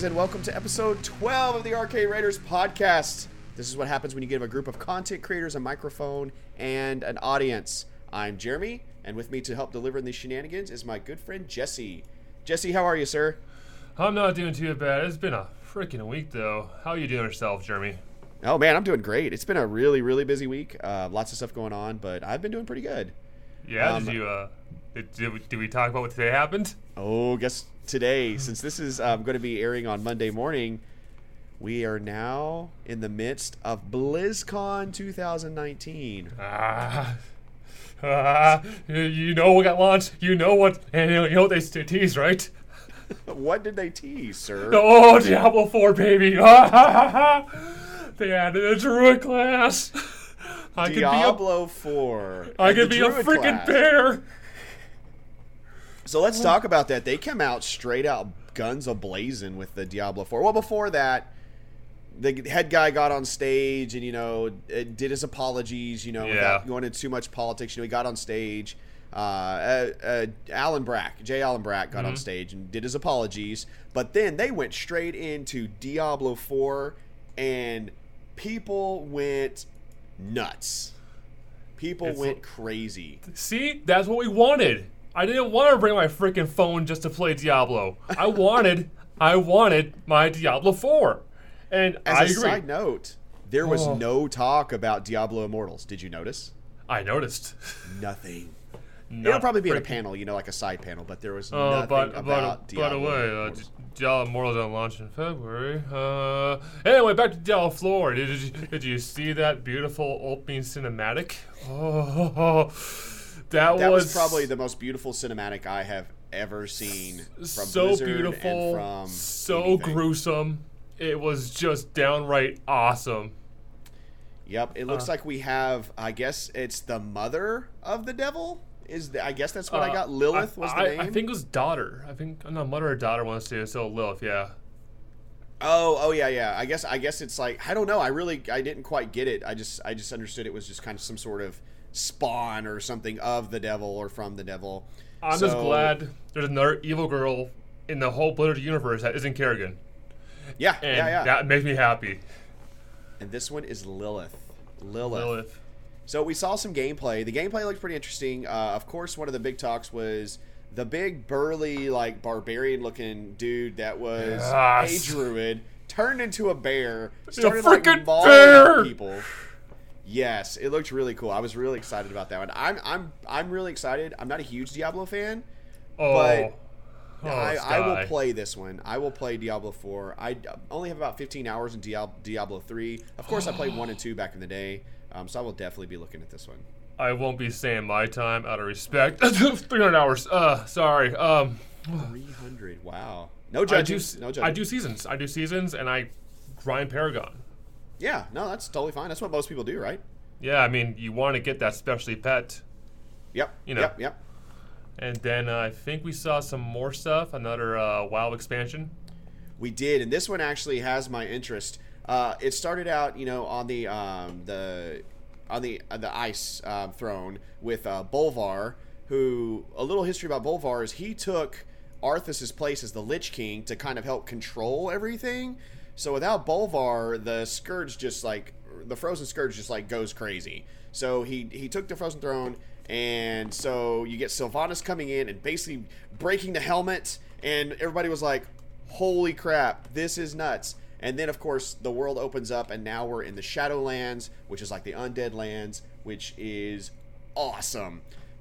Greetings and welcome to episode 12 of the Arcade Raiders podcast. This is what happens when you give a group of content creators a microphone and an audience. I'm Jeremy, and with me to help deliver in these shenanigans is my good friend Jesse. Jesse, how are you, sir? I'm not doing too bad. It's been a freaking week, though. How are you doing yourself, Jeremy? Oh man, I'm doing great. It's been a really, really busy week. Uh, lots of stuff going on, but I've been doing pretty good. Yeah, Um, did you, uh, did, did, we, did we talk about what today happened? Oh, guess today, since this is um, going to be airing on Monday morning, we are now in the midst of BlizzCon 2019. Ah, ah, you- you know what got launched? You know what, and you know what they teased, right? what did they tease, sir? Oh, Diablo 4, baby! Ah, ha, ha. They added a druid class. I could be a, Diablo 4. I could be a freaking class. bear. So let's talk about that. They come out straight out guns ablazing with the Diablo 4. Well, before that, the head guy got on stage and you know uh, did his apologies. You know, Yeah. without going into too much politics. You know, he got on stage. Uh, uh, uh, Allen Brack, Jay Allen Brack, got on stage and did his apologies. But then they went straight into Diablo 4, and people went nuts. People It's- went crazy. See, that's what we wanted. I didn't want to bring my freaking phone just to play Diablo. I wanted, I wanted my Diablo 4. And As I a agree. side note, there was Oh. no talk about Diablo Immortals. Did you notice? I noticed. Nothing. It'll probably be in a panel, you know, like a side panel, but there was Oh, nothing but, about but, by Diablo. the way, uh, Immortals. Diablo Immortal doesn't launch in February. Uh, anyway, back to Diablo 4. Did, did, you, did you see that beautiful opening cinematic? Oh, that, that was, was probably the most beautiful cinematic I have ever seen from so Blizzard beautiful, from so anything. gruesome. It was just downright awesome. Yep, it Uh. looks like we have. I guess it's the mother of the devil. Is the, I guess that's what I Uh, got. Lilith was the I, name. I think it was daughter. I think no mother or daughter wants to. So Lilith, yeah. Oh, oh yeah, yeah. I guess I guess it's like I don't know. I really I didn't quite get it. I just I just understood it was just kind of some sort of spawn or something of the devil or from the devil. I'm just glad there's another evil girl in the whole Blizzard universe that isn't Kerrigan, Yeah, and yeah, yeah. that makes me happy. and this one is Lilith. Lilith. Lilith. So we saw some gameplay. The gameplay looked pretty interesting. Uh, of course, one of the big talks was the big burly, like barbarian looking dude that was Yes. a druid turned into a bear, started like mauling people. Yes, it looked really cool. I was really excited about that one. I'm I'm I'm really excited. I'm not a huge Diablo fan. Oh, But oh I, I will play this one. I will play Diablo 4. I only have about 15 hours in Diablo, Diablo 3. Of course, I played 1 and 2 back in the day, um, so I will definitely be looking at this one. I won't be saying my time out of respect. 300 hours. Uh, sorry. Um, 300. Wow. No judges. No judges. I do seasons. I do seasons, and I grind Paragon. Yeah, no, that's totally fine. That's what most people do, right? Yeah, I mean, you want to get that specialty pet, Yep. You know. Yep, yep. and then uh, I think we saw some more stuff. Another uh, WoW expansion. We did, and this one actually has my interest. Uh, it started out, you know, on the um, the on the on the ice um, throne with uh, Bolvar, who a little history about Bolvar is he took Arthas's place as the Lich King to kind of help control everything. So without Bolvar, the Scourge just like the frozen scourge just like goes crazy. So he he took the frozen throne, and so you get Sylvanas coming in and basically breaking the helmet, and everybody was like, "Holy crap, this is nuts!" And then, of course, the world opens up, and now we're in the Shadowlands, which is like the Undead Lands, which is awesome.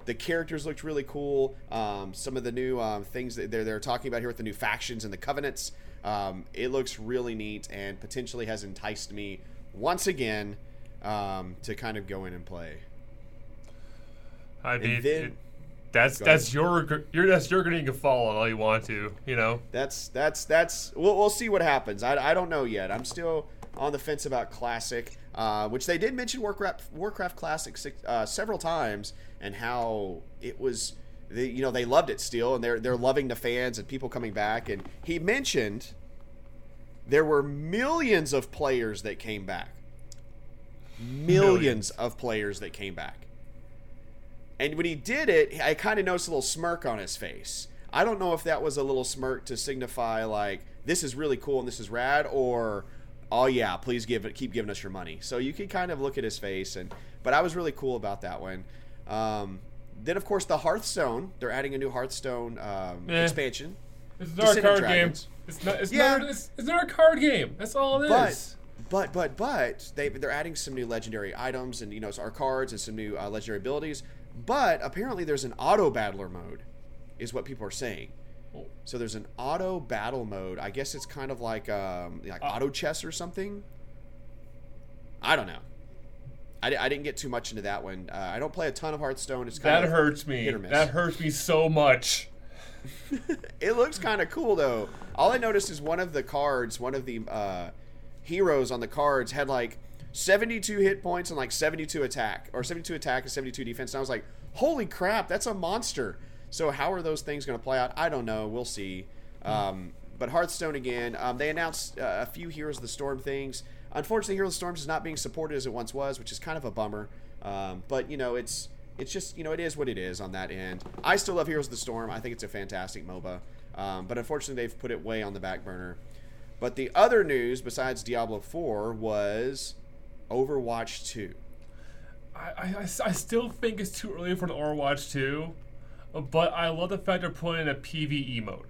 The characters looked really cool. Um, some of the new um, things that they're, they're talking about here with the new factions and the covenants, um, it looks really neat and potentially has enticed me once again um, to kind of go in and play. I mean, then- it- that's that's your your that's your getting a follow all you want to, you know. That's that's that's we'll, we'll see what happens. I, I don't know yet. I'm still on the fence about classic, uh, which they did mention Warcraft Warcraft Classic six, uh, several times, and how it was. They, you know they loved it still, and they're they're loving the fans and people coming back. And he mentioned there were millions of players that came back, millions of players that came back. And when he did it, I kind of noticed a little smirk on his face. I don't know if that was a little smirk to signify like this is really cool and this is rad, or oh yeah, please give it, keep giving us your money. So you could kind of look at his face, and but I was really cool about that one. Um, then of course the Hearthstone, they're adding a new Hearthstone um, Eh. expansion. It's not a card game. It's not. It's Yeah. not. It's, it's not a card game. That's all it But is. but but but they they're adding some new legendary items and you know our cards and some new uh, legendary abilities. But apparently there's an auto battler mode, is what people are saying. So there's an auto battle mode. I guess it's kind of like um, like auto chess or something. I don't know. I, I didn't get too much into that one. Uh, I don't play a ton of Hearthstone. It's kind That of hurts me. hit or miss. That hurts me so much. It looks kind of cool though. All I noticed is one of the cards, one of the uh, heroes on the cards had like 72 hit points and like 72 attack, or 72 attack and 72 defense. And I was like, holy crap, that's a monster. So how are those things going to play out? I don't know. We'll see. Um, but Hearthstone again, um, they announced uh, a few Heroes of the Storm things. Unfortunately, Heroes of the Storm is not being supported as it once was, which is kind of a bummer. Um, but you know, it's it's just you know it is what it is on that end. I still love Heroes of the Storm. I think it's a fantastic MOBA. Um, but unfortunately, they've put it way on the back burner. But the other news besides Diablo 4 was Overwatch 2. I, I, I still think it's too early for an Overwatch 2, but I love the fact they're putting in a PVE mode.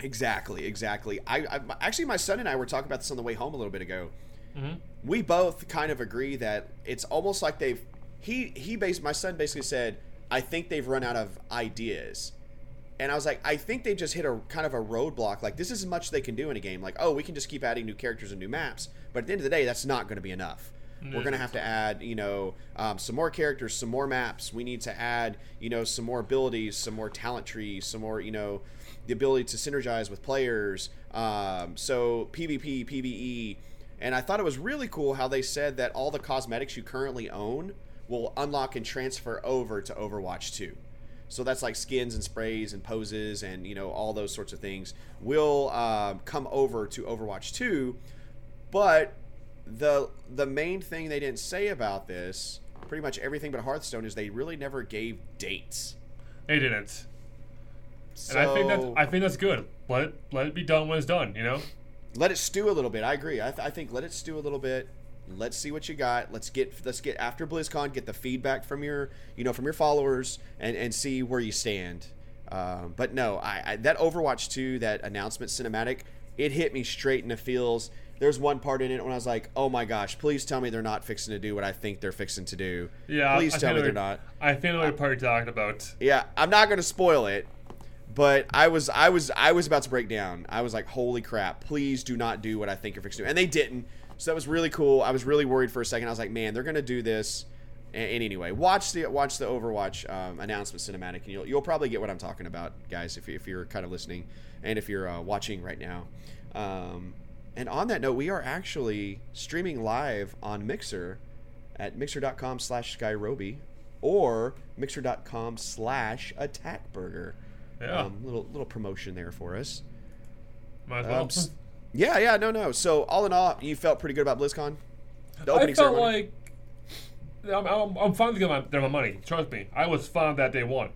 Exactly, exactly. I, I actually my son and I were talking about this on the way home a little bit ago. We both kind of agree that it's almost like they've he he based my son basically said I think they've run out of ideas. And I was like, I think they just hit a kind of a roadblock. Like this is as much they can do in a game. Like, oh, we can just keep adding new characters and new maps. But at the end of the day, that's not going to be enough. We're going to have to add, you know, um, some more characters, some more maps. We need to add, you know, some more abilities, some more talent trees, some more, you know, the ability to synergize with players. Um, so PvP, PvE, and I thought it was really cool how they said that all the cosmetics you currently own will unlock and transfer over to Overwatch 2. So that's like skins and sprays and poses and you know all those sorts of things will um, come over to Overwatch 2. But the the main thing they didn't say about this, pretty much everything but Hearthstone, is they really never gave dates. They didn't. So And I think that's I think that's good. Let it let it be done when it's done, you know? let it stew a little bit. I agree. I, th- I think let it stew a little bit. Let's see what you got. Let's get let's get after BlizzCon, get the feedback from your you know from your followers and and see where you stand. Um, but no, I, I that Overwatch 2 that announcement cinematic, it hit me straight in the feels. There's one part in it when I was like, "Oh my gosh, please tell me they're not fixing to do what I think they're fixing to do." Yeah. please I tell me they're not. I think I part you're talking about. Yeah, I'm not going to spoil it, but I was I was I was about to break down. I was like, "Holy crap, please do not do what I think you're fixing to do." And they didn't. So that was really cool. I was really worried for a second. I was like, "Man, they're to do this." And, and anyway, watch the watch the Overwatch um, announcement cinematic and you'll you'll probably get what I'm talking about, guys, if if you're kind of listening and if you're uh, watching right now. Um, and on that note, we are actually streaming live on Mixer at mixer.com slash skyroby or mixer.com slash. Yeah. Um, little little promotion there for us. Might as Um, well. s- yeah, yeah, no, no. So all in all, you felt pretty good about BlizzCon. The I opening felt ceremony. like I'm, I'm, I'm fine to get my, my money. Trust me, I was fine that day one.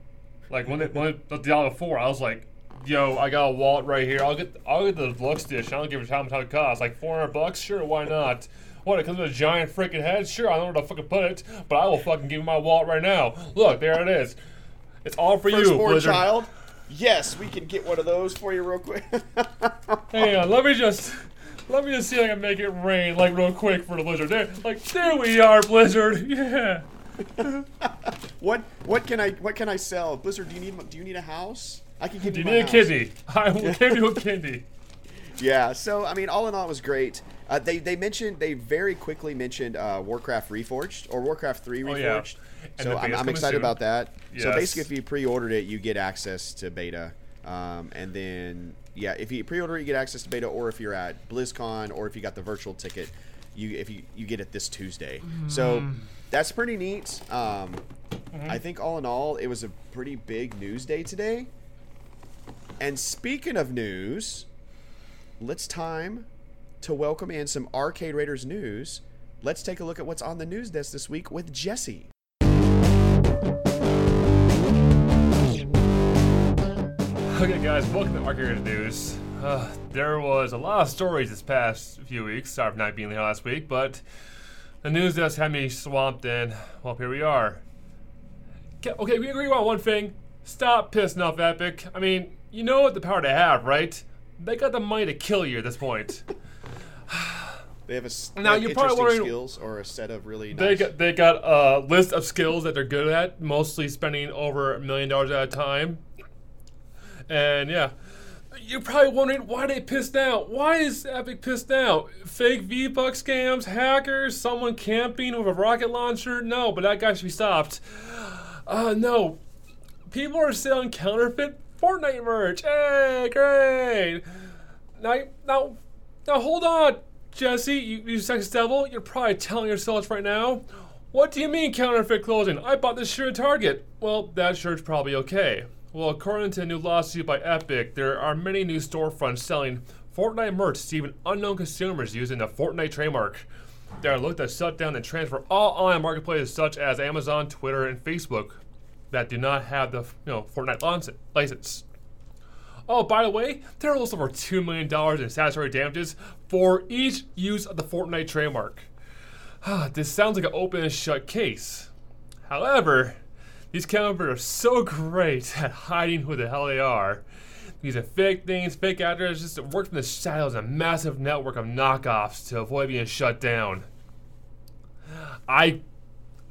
Like when they when the Diablo four, I was like, "Yo, I got a wallet right here. I'll get I'll get the Lux dish. I don't give a how much it costs. Like 400 bucks, sure, why not? What, it comes with a giant freaking head? Sure, I don't know where to fucking put it, but I will fucking give you my wallet right now. Look, there it is. It's all for you, Firstborn Blizzard. child. Yes, we can get one of those for you real quick. Hang on, let me just let me just see if I can make it rain like real quick for the Blizzard. There, like there we are, Blizzard. Yeah. what what can I what can I sell? Blizzard, do you need do you need a house? I can give Do you you need a kidney? I will give you a kidney. Yeah, so I mean, all in all, it was great. Uh, they they mentioned they very quickly mentioned uh, Warcraft Reforged or Warcraft Three Reforged. yeah. And So I'm, I'm excited soon. about that. So basically, if you pre-ordered it, you get access to beta, um, and then yeah, if you pre-order it, you get access to beta, or if you're at BlizzCon, or if you got the virtual ticket, you if you you get it this Tuesday. So Mm. that's pretty neat. Um, Mm-hmm. I think all in all, it was a pretty big news day today. And speaking of news, let's time to welcome in some Arcade Raiders news. Let's take a look at what's on the news desk this week with Jesse. Okay, guys, welcome to Arcade News. Uh, there was a lot of stories this past few weeks. Sorry for not being here last week, but the news desk had me swamped, and well, here we are. Okay, we agree on one thing. Stop pissing off Epic. I mean, you know what the power they have, right? They got the money to kill you at this point. They have a Now, you're probably wondering- skills or a set of really They nice. got they got a list of skills that they're good at, mostly spending over a million dollars at a time. And yeah, you're probably wondering why they pissed out. Why is Epic pissed out? Fake V Buck scams, hackers, someone camping with a rocket launcher? No, but that guy should be stopped. Uh, no, people are selling counterfeit Fortnite merch. Hey, great. Now, now, now, hold on, Jesse. You, you sex devil. You're probably telling yourself right now. What do you mean counterfeit clothing? I bought this shirt at Target. Well, that shirt's probably okay. Well, according to a new lawsuit by Epic, there are many new storefronts selling Fortnite merch to even unknown consumers using the Fortnite trademark. They are looked to shut down and transfer all online marketplaces such as Amazon, Twitter, and Facebook that do not have the you know Fortnite license-. Oh, by the way, there are also over $2 million in statutory damages for each use of the Fortnite trademark. this sounds like an open and shut case. However, these counterfeiters are so great at hiding who the hell they are. Using fake things, fake addresses just work from the shadows a massive network of knockoffs to avoid being shut down. I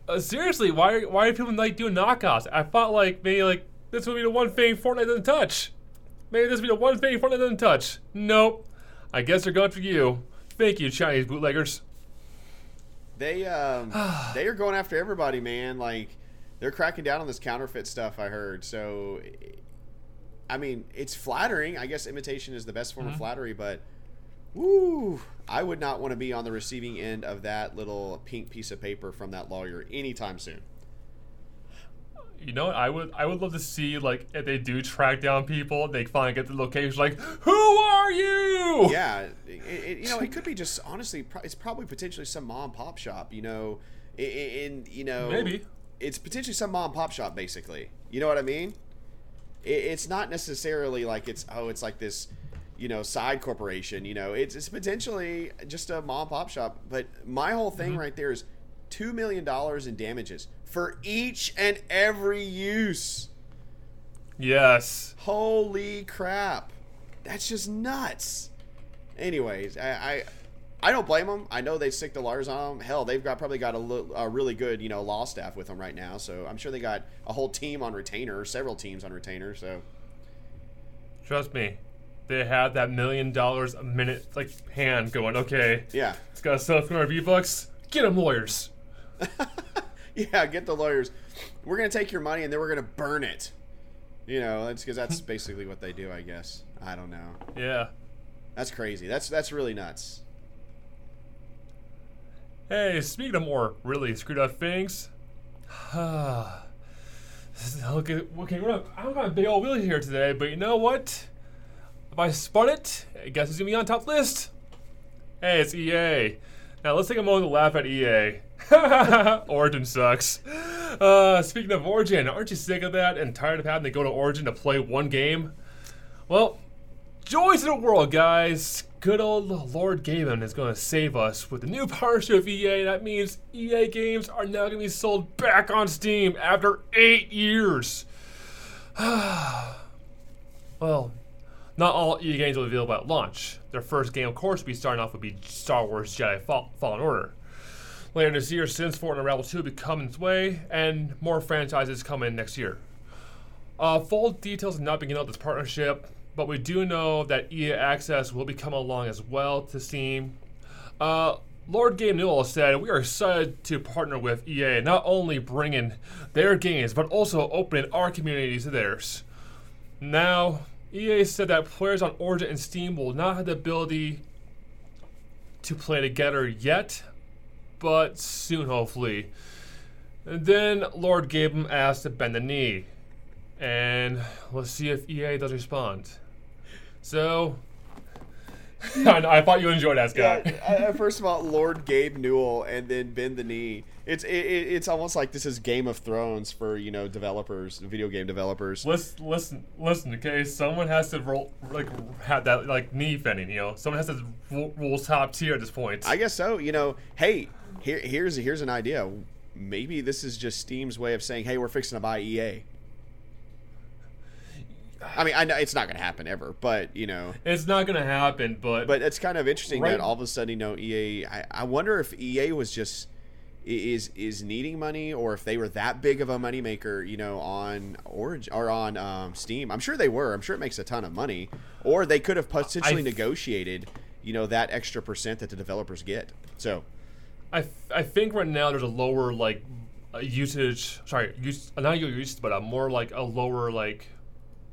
uh, seriously, why why are people like doing knockoffs? I thought like maybe like this would be the one thing Fortnite doesn't touch. Maybe this would be the one thing Fortnite doesn't touch. Nope. I guess they're going for you. Thank you, Chinese bootleggers. They um they are going after everybody, man. Like they're cracking down on this counterfeit stuff. I heard. So, I mean, it's flattering. I guess imitation is the best form of mm-hmm. flattery, but. Woo! I would not want to be on the receiving end of that little pink piece of paper from that lawyer anytime soon. You know, what? I would I would love to see like if they do track down people, they finally get the location. Like, who are you? yeah, it, it, you know, it could be just honestly, it's probably potentially some mom and pop shop. You know, in you know, Maybe. It's potentially some mom and pop shop, basically. You know what I mean? It, it's not necessarily like it's oh, it's like this, you know, side corporation. You know, it's it's potentially just a mom and pop shop. But my whole thing mm-hmm. right there is two million dollars in damages for each and every use. Yes. Holy crap. That's just nuts. Anyways, I, I I don't blame them. I know they've stick the lawyers on them. Hell, they've got probably got a, really good you know law staff with them right now. So I'm sure they got a whole team on retainer, several teams on retainer. So Trust me. They have that million dollars a minute like hand going, okay, yeah, it's got to sell 300 V bucks. Get them lawyers. yeah. Get the lawyers. We're gonna take your money and then we're gonna burn it. You know, that's because that's basically what they do. I guess. I don't know. Yeah. That's crazy. That's that's really nuts. Hey, speaking of more really screwed up things, okay, okay, we're not, I don't got a big old wheel here today, but you know what? If I spun it, I guess who's gonna be on top list? Hey, it's EA. Now let's take a moment to laugh at EA. Origin sucks. Uh, speaking of Origin, aren't you sick of that and tired of having to go to Origin to play one game? Well, Joys of the world, guys! Good old Lord Gaben is going to save us with the new partnership of EA. That means EA games are now going to be sold back on Steam after eight years. well, not all EA games will be available at launch. Their first game, of course, will be starting off would be Star Wars Jedi Fall- Fallen Order. Later this year, 4 and Unravel 2 will be coming its way, and more franchises come in next year. Uh, full details have not been given out this partnership, but we do know that EA Access will be coming along as well to Steam. Uh, Lord Gabe Newell said, We are excited to partner with EA, not only bringing their games, but also opening our communities to theirs. Now, EA said that players on Origin and Steam will not have the ability to play together yet, but soon, hopefully. And then Lord Gaben asked to bend the knee. And let's see if EA does respond. So, I, I thought you enjoyed that, Scott. Yeah, uh, first of all, Lord Gabe Newell, and then bend the knee. It's it, it- it's almost like this is Game of Thrones for you know developers, video game developers. Listen, listen, listen. Okay, someone has to roll like have that like knee bending. You know, someone has to roll, roll top tier at this point. I guess so. You know, hey, here here's here's an idea. Maybe this is just Steam's way of saying, hey, we're fixing to buy EA. I mean, I know it's not going to happen ever, but you know, it's not gonna happen, but but it's kind of interesting Right. that all of a sudden, you know, EA. I, I wonder if EA was just is is needing money, or if they were that big of a moneymaker, you know, on Origin or on um, Steam. I'm sure they were. I'm sure it makes a ton of money, or they could have potentially I- negotiated, you know, that extra percent that the developers get. So I, I think right now there's a lower like uh, usage. Sorry, use not your used, but a more like a lower like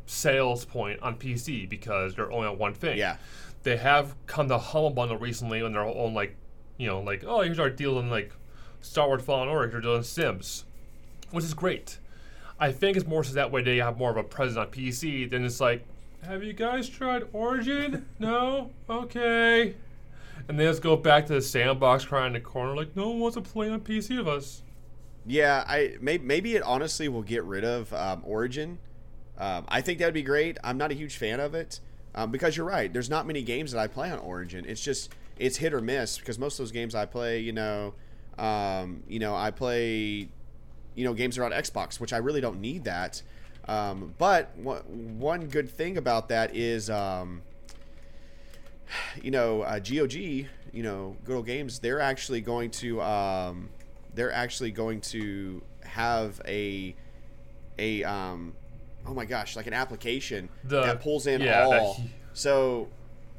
sales point on PC because they're only on one thing. Yeah. They have come to Humble Bundle recently on their own like, you know, like oh here's our deal on like Star Wars Fallen Order, you're doing Sims, which is great. I think it's more so that way they have more of a presence on PC than it's like, have you guys tried Origin? no? Okay. And they just go back to the sandbox crying in the corner like, no one wants to play on PC with us. Yeah, I may, maybe it honestly will get rid of um, Origin. Um, I think that would be great. I'm not a huge fan of it um, because you're right. There's not many games that I play on Origin. It's just it's hit or miss because most of those games I play, you know, um, you know, I play, you know, games on Xbox, which I really don't need that. Um, but one one good thing about that is, um, you know, uh, GOG, you know, Good Old Games, they're actually going to, um, they're actually going to have a, a, um, oh my gosh, like an application The- that pulls in yeah, all. he- so,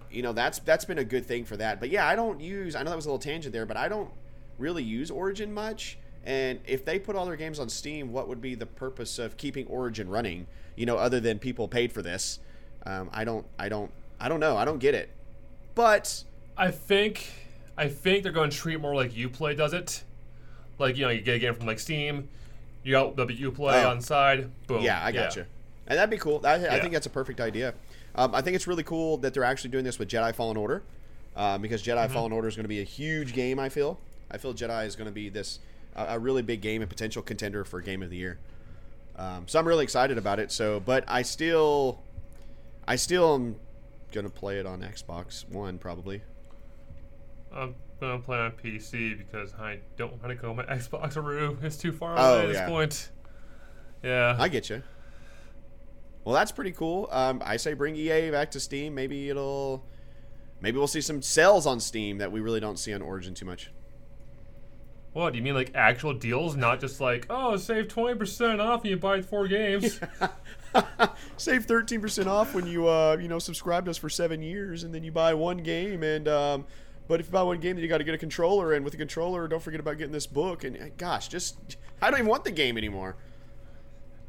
you know, that's that's been a good thing for that. But yeah, I don't use. I know that was a little tangent there, but I don't really use Origin much. And if they put all their games on Steam, what would be the purpose of keeping Origin running? You know, other than people paid for this. Um, I don't. I don't. I don't know. I don't get it. But I think I think they're going to treat more like UPlay does it. Like you know, you get a game from like Steam, you got the UPlay Oh. on side, boom. Yeah, I got you. And that'd be cool. I, I think that's a perfect idea. Um, I think it's really cool that they're actually doing this with Jedi Fallen Order, um, because Jedi Mm-hmm. Fallen Order is going to be a huge game. I feel. I feel Jedi is going to be this a a really big game and potential contender for Game of the Year. Um, so I'm really excited about it. So, but I still, I still am gonna play it on Xbox One probably. I'm gonna play on PC because I don't want to go my Xbox Aru. It's too far Oh, away at this yeah. point. Yeah. I get you. Well, that's pretty cool. Um, I say bring EA back to Steam. Maybe it'll, maybe we'll see some sales on Steam that we really don't see on Origin too much. what do you mean, like actual deals, not just like oh, save twenty percent off and you buy four games? Save thirteen percent off when you uh you know subscribe to us for seven years, and then you buy one game. And um, but if you buy one game, then you got to get a controller, and with the controller, don't forget about getting this book. And gosh, just I don't even want the game anymore.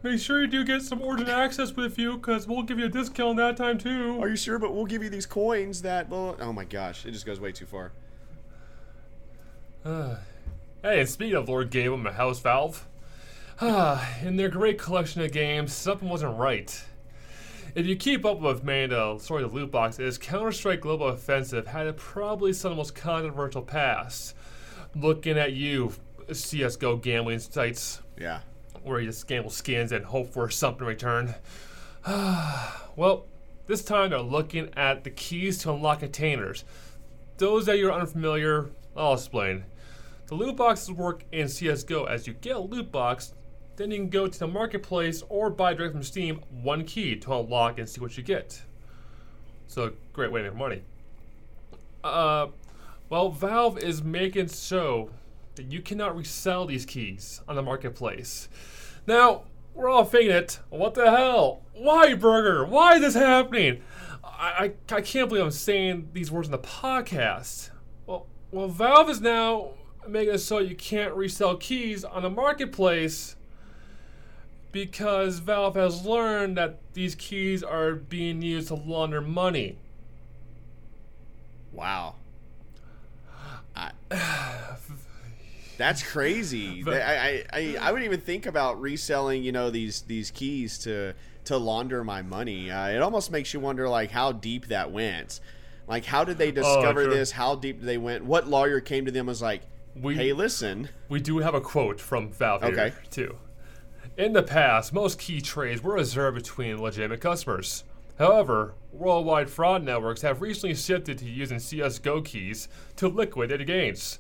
Make sure you do get some Origin access with you, because we'll give you a discount that time too. Are you sure? But we'll give you these coins that. Well, oh my gosh, it just goes way too far. Hey, and speaking of Lord Gabe, and House Valve, in their great collection of games, something wasn't right. If you keep up with many of the story of the loot boxes, Counter Strike Global Offensive had probably some of the most controversial past. Looking at you, CSGO gambling sites, Yeah. Where you just gamble skins and hope for something in return. well, This time they're looking at the keys to unlock containers. Those that you're unfamiliar, I'll explain. The loot boxes work in CSGO as you get a loot box, then you can go to the marketplace or buy direct from Steam one key to unlock and see what you get. So, great way to make money. Uh, well, Valve is making so that you cannot resell these keys on the marketplace. Now, we're all thinking it. What the hell? Why, Burger? Why is this happening? I, I, I can't believe I'm saying these words in the podcast. Well, well, Valve is now making it so you can't resell keys on the marketplace because Valve has learned that these keys are being used to launder money. Wow. I, that's crazy. I, I, I, I wouldn't even think about reselling, you know, these these keys to to launder my money. Uh, it almost makes you wonder, like, how deep that went. Like, how did they discover sure. this? How deep they went? What lawyer came to them and was like, We- "Hey, listen." We do have a quote from Valve here, Okay. too. In the past, most key trades were reserved between legitimate customers. However, worldwide fraud networks have recently shifted to using CSGO keys to liquidate gains.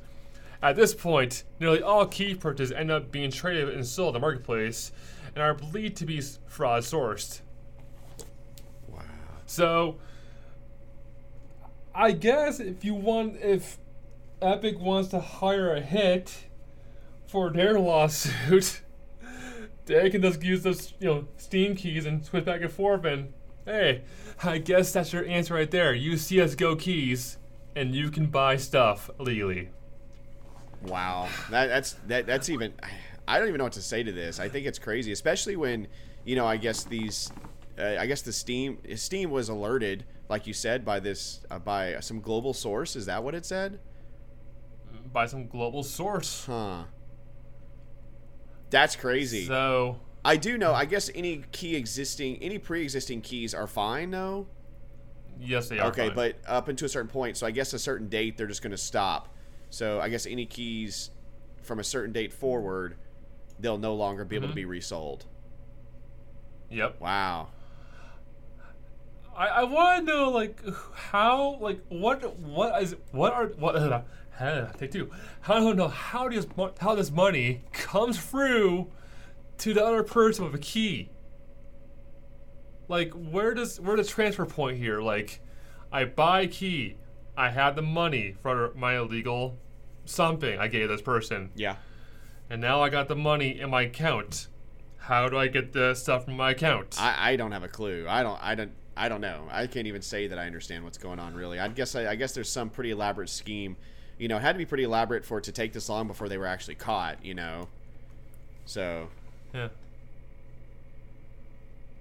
At this point, nearly all key purchases end up being traded and sold on the marketplace and are believed to be fraud sourced. Wow. So, I guess if you want, if Epic wants to hire a hit for their lawsuit, they can just use those, you know, Steam keys and switch back and forth. And hey, I guess that's your answer right there. Use CS:GO keys, and you can buy stuff legally. Wow, that, that's that that's even. I don't even know what to say to this. I think it's crazy, especially when you know. I guess these. Uh, I guess the Steam Steam was alerted, like you said, by this uh, by some global source. Is that what it said? By some global source. Huh. That's crazy. So I do know. I guess any key existing, any pre-existing keys are fine, though. yes, they are. Okay, fine. but up until a certain point. So I guess a certain date they're just going to stop. So I guess any keys from a certain date forward, they'll no longer be able to be resold. yep. Wow. I, I want to know like how like what what is what are what uh, take two I don't know how does how this money comes through to the other person with a key. Like where does where the transfer point here? Like I buy key, I had the money for my illegal something I gave this person, Yeah. and now I got the money in my account. How do I get the stuff from my account? I, I don't have a clue. I don't. I don't. I don't know. I can't even say that I understand what's going on. Really. I guess. I, I guess there's some pretty elaborate scheme. You know, it had to be pretty elaborate for it to take this long before they were actually caught. You know. So yeah.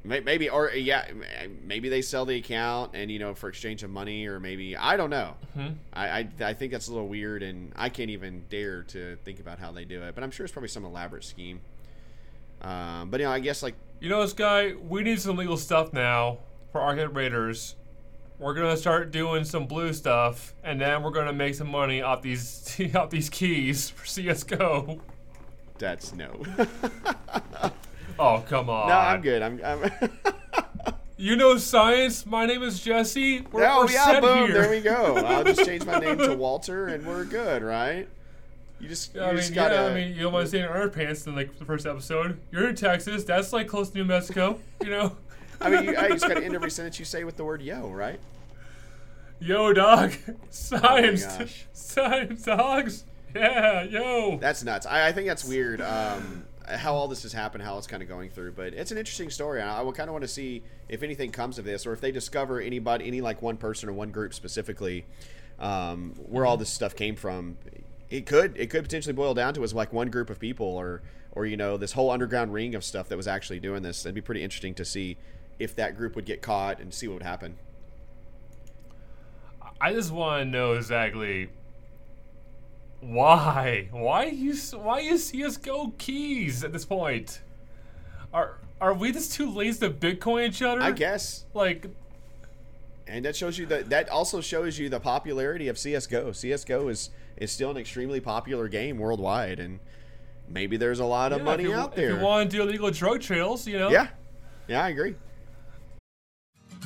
May- maybe, or uh, yeah, uh, maybe they sell the account and you know for exchange of money, or maybe I don't know. Mm-hmm. I, I I think that's a little weird, and I can't even dare to think about how they do it. But I'm sure it's probably some elaborate scheme. Um, but you know, I guess like You know, this guy, we need some legal stuff now for our Arcade Raiders. We're gonna start doing some blue stuff, and then we're gonna make some money off these off these keys for CS:GO. that's no. Oh come on! no, I'm good. I'm. I'm You know science. My name is Jesse. We're, oh we're yeah, boom! here. There we go. I'll just change my name to Walter, and we're good, right? You just, you I mean, just gotta. yeah. I mean, you don't want to stay in underpants in like the first episode. You're in Texas. That's like close to New Mexico. You know. I mean, you, I just gotta end every sentence you say with the word "yo," right? Yo, dog. Science. gosh. Science, dogs. Yeah, yo. That's nuts. I, I think that's weird. Um, how all this has happened, how it's kind of going through, but it's an interesting story. I, would kind of want to see if anything comes of this, or if they discover anybody, any like one person or one group specifically, um, where all this stuff came from. It could, it could potentially boil down to as like one group of people, or, or you know, this whole underground ring of stuff that was actually doing this. It'd be pretty interesting to see if that group would get caught and see what would happen. I just want to know exactly why. Why use why use CS:GO keys at this point? Are are we just too lazy to Bitcoin each other? I guess Like, And that shows you that that also shows you the popularity of CS:GO. CS:GO is is still an extremely popular game worldwide, and maybe there's a lot of yeah, money if you, out If there. you want to do illegal drug trails, you know. yeah, yeah, I agree.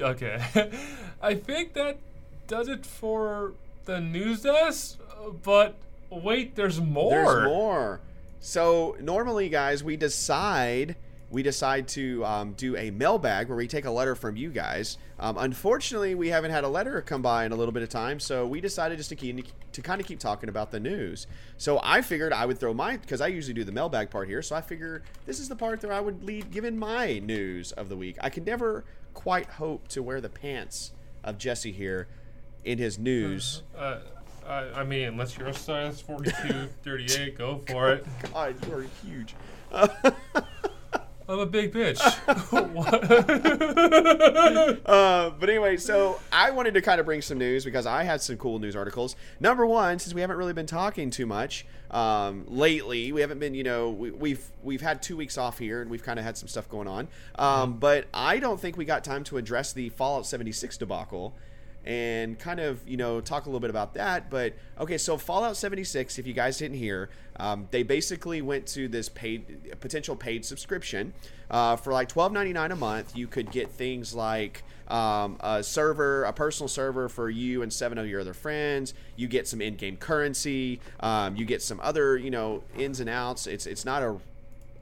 okay. I think that does it for the news desk. But wait, there's more. There's more. So normally, guys, we decide we decide to um, do a mailbag where we take a letter from you guys. Um, unfortunately, we haven't had a letter come by in a little bit of time, so we decided just to keep to kind of keep talking about the news. So I figured I would throw my because I usually do the mailbag part here. So I figure this is the part that I would lead given my news of the week. I can never quite hope to wear the pants of Jesse here in his news. Uh, I, I mean, unless you're a size 42, 38, go for it. God, you are huge. I'm a big bitch. uh, but anyway, so I wanted to kind of bring some news because I had some cool news articles. Number one, since we haven't really been talking too much um, lately, we haven't been, you know, we, we've we've had two weeks off here and we've kind of had some stuff going on. Um, but I don't think we got time to address the Fallout 76 debacle and kind of you know talk a little bit about that. But okay so fallout 76 if you guys didn't hear um, they basically went to this paid potential paid subscription uh, for like $12.99 a month. You could get things like um, a server a personal server for you and seven of your other friends you get some in-game currency um, you get some other you know ins and outs it's it's not a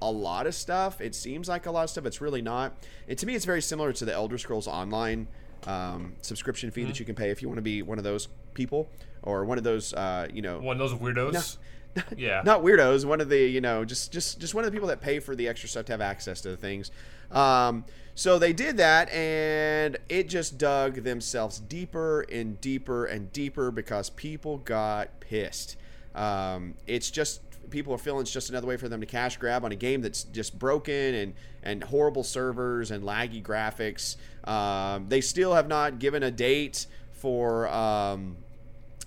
a lot of stuff. It seems like a lot of stuff. It's really not. And to me, it's very similar to the Elder Scrolls Online um, subscription fee mm-hmm. that you can pay if you want to be one of those people or one of those, uh, you know, one of those weirdos. No, yeah, not weirdos. One of the, you know, just just just one of the people that pay for the extra stuff to have access to the things. Um, so they did that, and it just dug themselves deeper and deeper and deeper because people got pissed. Um, it's just people are feeling it's just another way for them to cash grab on a game that's just broken and and horrible servers and laggy graphics. Um, they still have not given a date for um,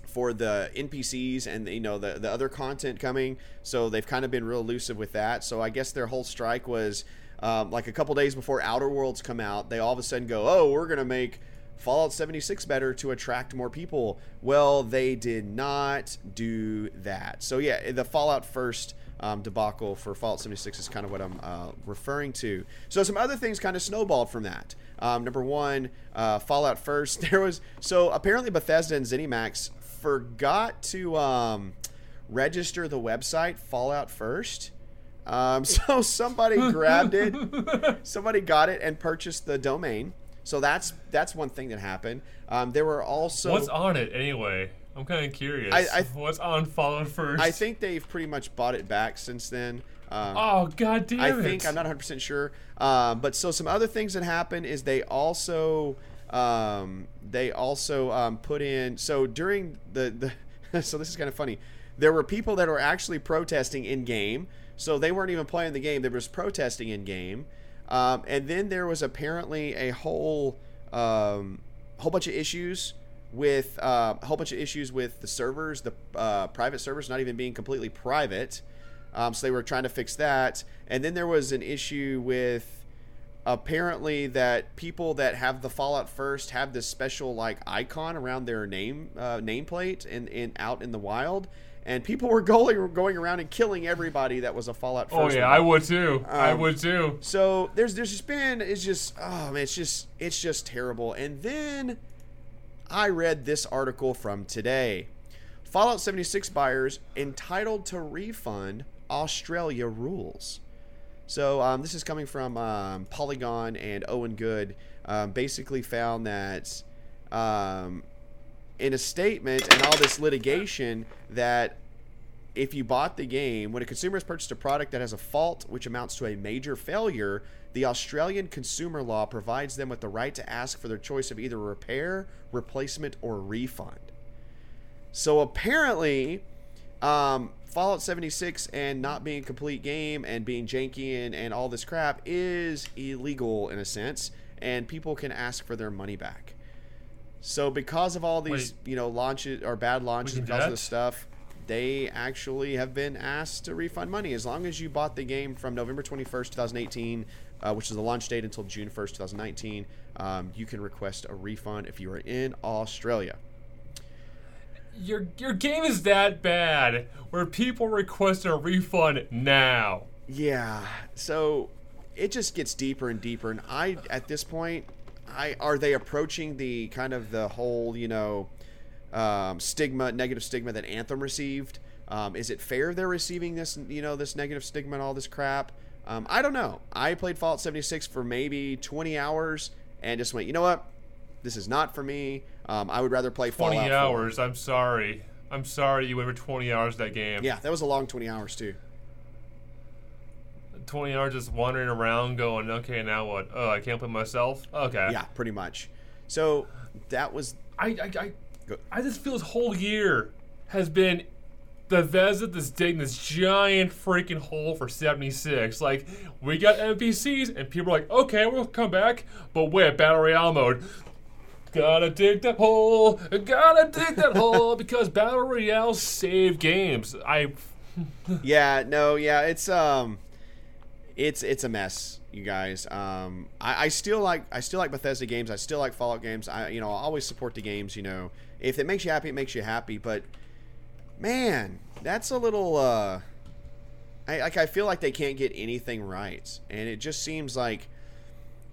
for the NPCs and you know the the other content coming. So they've kind of been real elusive with that. So I guess their whole strike was um, like a couple days before Outer Worlds come out. They all of a sudden go, "Oh, we're gonna make." Fallout 76 better to attract more people. Well, they did not do that. So, yeah, the Fallout First um, debacle for Fallout 76 is kind of what I'm uh, referring to. So, some other things kind of snowballed from that. Um, number one, uh, Fallout First. There was so apparently Bethesda and ZeniMax forgot to um, register the website Fallout First. Um, so somebody grabbed it, somebody got it and purchased the domain. So that's that's one thing that happened. Um, there were also what's on it anyway. I'm kind of curious. I, I, what's on Fallout First? I think they've pretty much bought it back since then. Um, oh god damn I it! think I'm not 100 percent sure. Um, but so some other things that happened is they also um, they also um, put in so during the the so this is kind of funny. There were people that were actually protesting in game. So they weren't even playing the game. They were just protesting in game. Um, and then there was apparently a whole um, whole bunch of issues with uh, a whole bunch of issues with the servers, the uh, private servers not even being completely private. Um, so they were trying to fix that. And then there was an issue with apparently that people that have the Fallout First have this special like icon around their name uh, nameplate and out in the wild and people were going going around and killing everybody that was a Fallout. Oh yeah, I would too. Um, I would too. So there's there's just been it's just oh man, it's just it's just terrible. And then I read this article from today. Fallout 76 buyers entitled to refund Australia rules. So um, this is coming from um, Polygon and Owen Good. Um, basically found that um, in a statement and all this litigation that if you bought the game, when a consumer has purchased a product that has a fault which amounts to a major failure, the Australian consumer law provides them with the right to ask for their choice of either repair, replacement, or refund. So apparently, um, Fallout 76 and not being a complete game and being janky and, and all this crap is illegal in a sense. and people can ask for their money back. So because of all these, Wait. you know, launches or bad launches because of this stuff, they actually have been asked to refund money as long as you bought the game from November 21st, 2018, uh, which is the launch date until June 1st, 2019. Um, you can request a refund if you are in Australia. Your your game is that bad where people request a refund now. Yeah. So it just gets deeper and deeper, and I at this point, I are they approaching the kind of the whole you know um, stigma, negative stigma that Anthem received. Um, is it fair they're receiving this you know this negative stigma and all this crap? Um, I don't know. I played Fallout 76 for maybe 20 hours and just went, you know what? This is not for me. Um, I would rather play Twenty Fallout 4. hours. I'm sorry. I'm sorry you went for twenty hours that game. Yeah, that was a long 20 hours too. Twenty hours just wandering around, going, okay, now what? Oh, I can't play myself. Okay. Yeah, pretty much. So that was I I I, Go- I just feel this whole year has been the Bethesda this digging this giant freaking hole for 76. Like, we got NPCs, and people are like, okay, we'll come back, but wait, Battle Royale mode. Gotta dig that hole, gotta dig that hole, because Battle Royale save games. I. yeah, no, yeah, it's um, it's it's a mess, you guys. Um, I, I still like I still like Bethesda games. I still like Fallout games. I you know I always support the games. You know, if it makes you happy, it makes you happy. But man, that's a little uh, I like I feel like they can't get anything right, and it just seems like,